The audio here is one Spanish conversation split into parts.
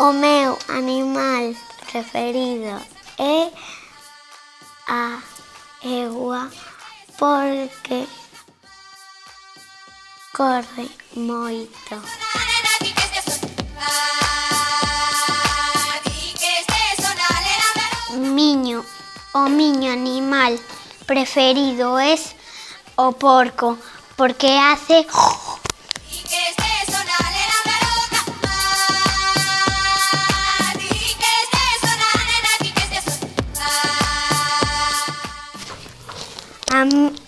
O meu animal preferido é a egua porque corre moito. Miño, o miño animal preferido é o porco porque hace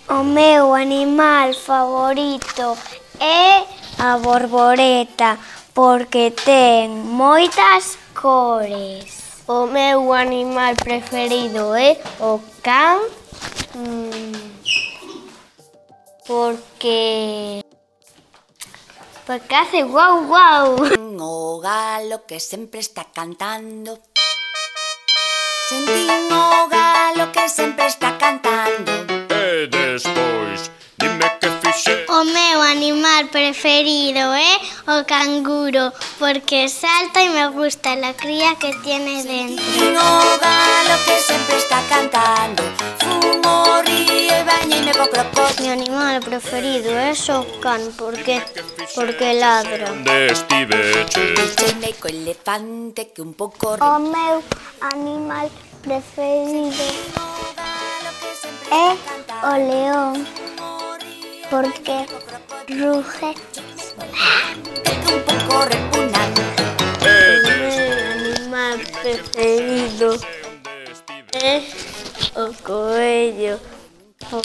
o meu animal favorito é a borboreta porque ten moitas cores. O meu animal preferido é o can mm, porque porque hace guau guau. O galo que sempre está cantando Sentín o galo que sempre está cantando animal preferido é o canguro porque salta e me gusta la cría que tiene dentro. Sentín o galo que sempre está cantando. Fumo, río e bañeime co crocodilo Mi animal preferido é o can porque porque ladra. Co elefante que un pouco O meu animal preferido é o león porque ruge. un pouco repugnante meu animal preferido é o coello po-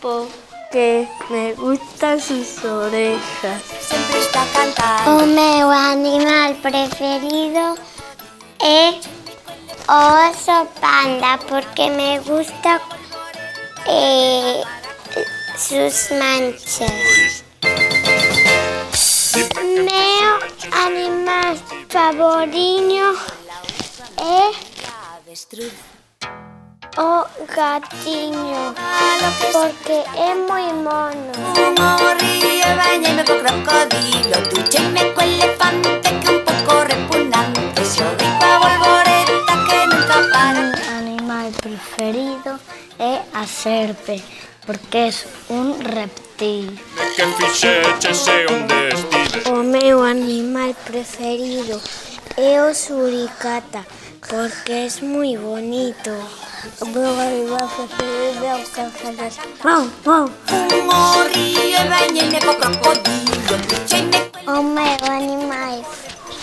porque me gustan sus orejas. Sempre está cantando meu animal preferido o oso panda porque me gusta sus manchas. Meu animal favorito Avestruz o gatinho porque é moi mono. Fumo, río e bañeime co crocodilo Ducheime co elefante que un pouco repugnante Se o rico a volvoreta que nunca para Mi animal preferido é a serpe porque é un reptil. Dime que fixeches animal preferido é o suricata porque é moi bonito. Animal animal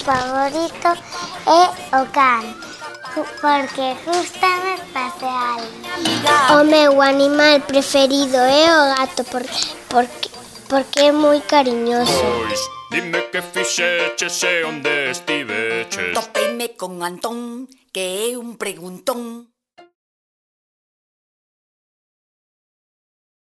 favorito é o can porque gustame pasear. O animal preferido é gato por, porque, porque é moi cariñoso. Pois, dime que fixeches e onde estiveches Topeime con Antón que é un preguntón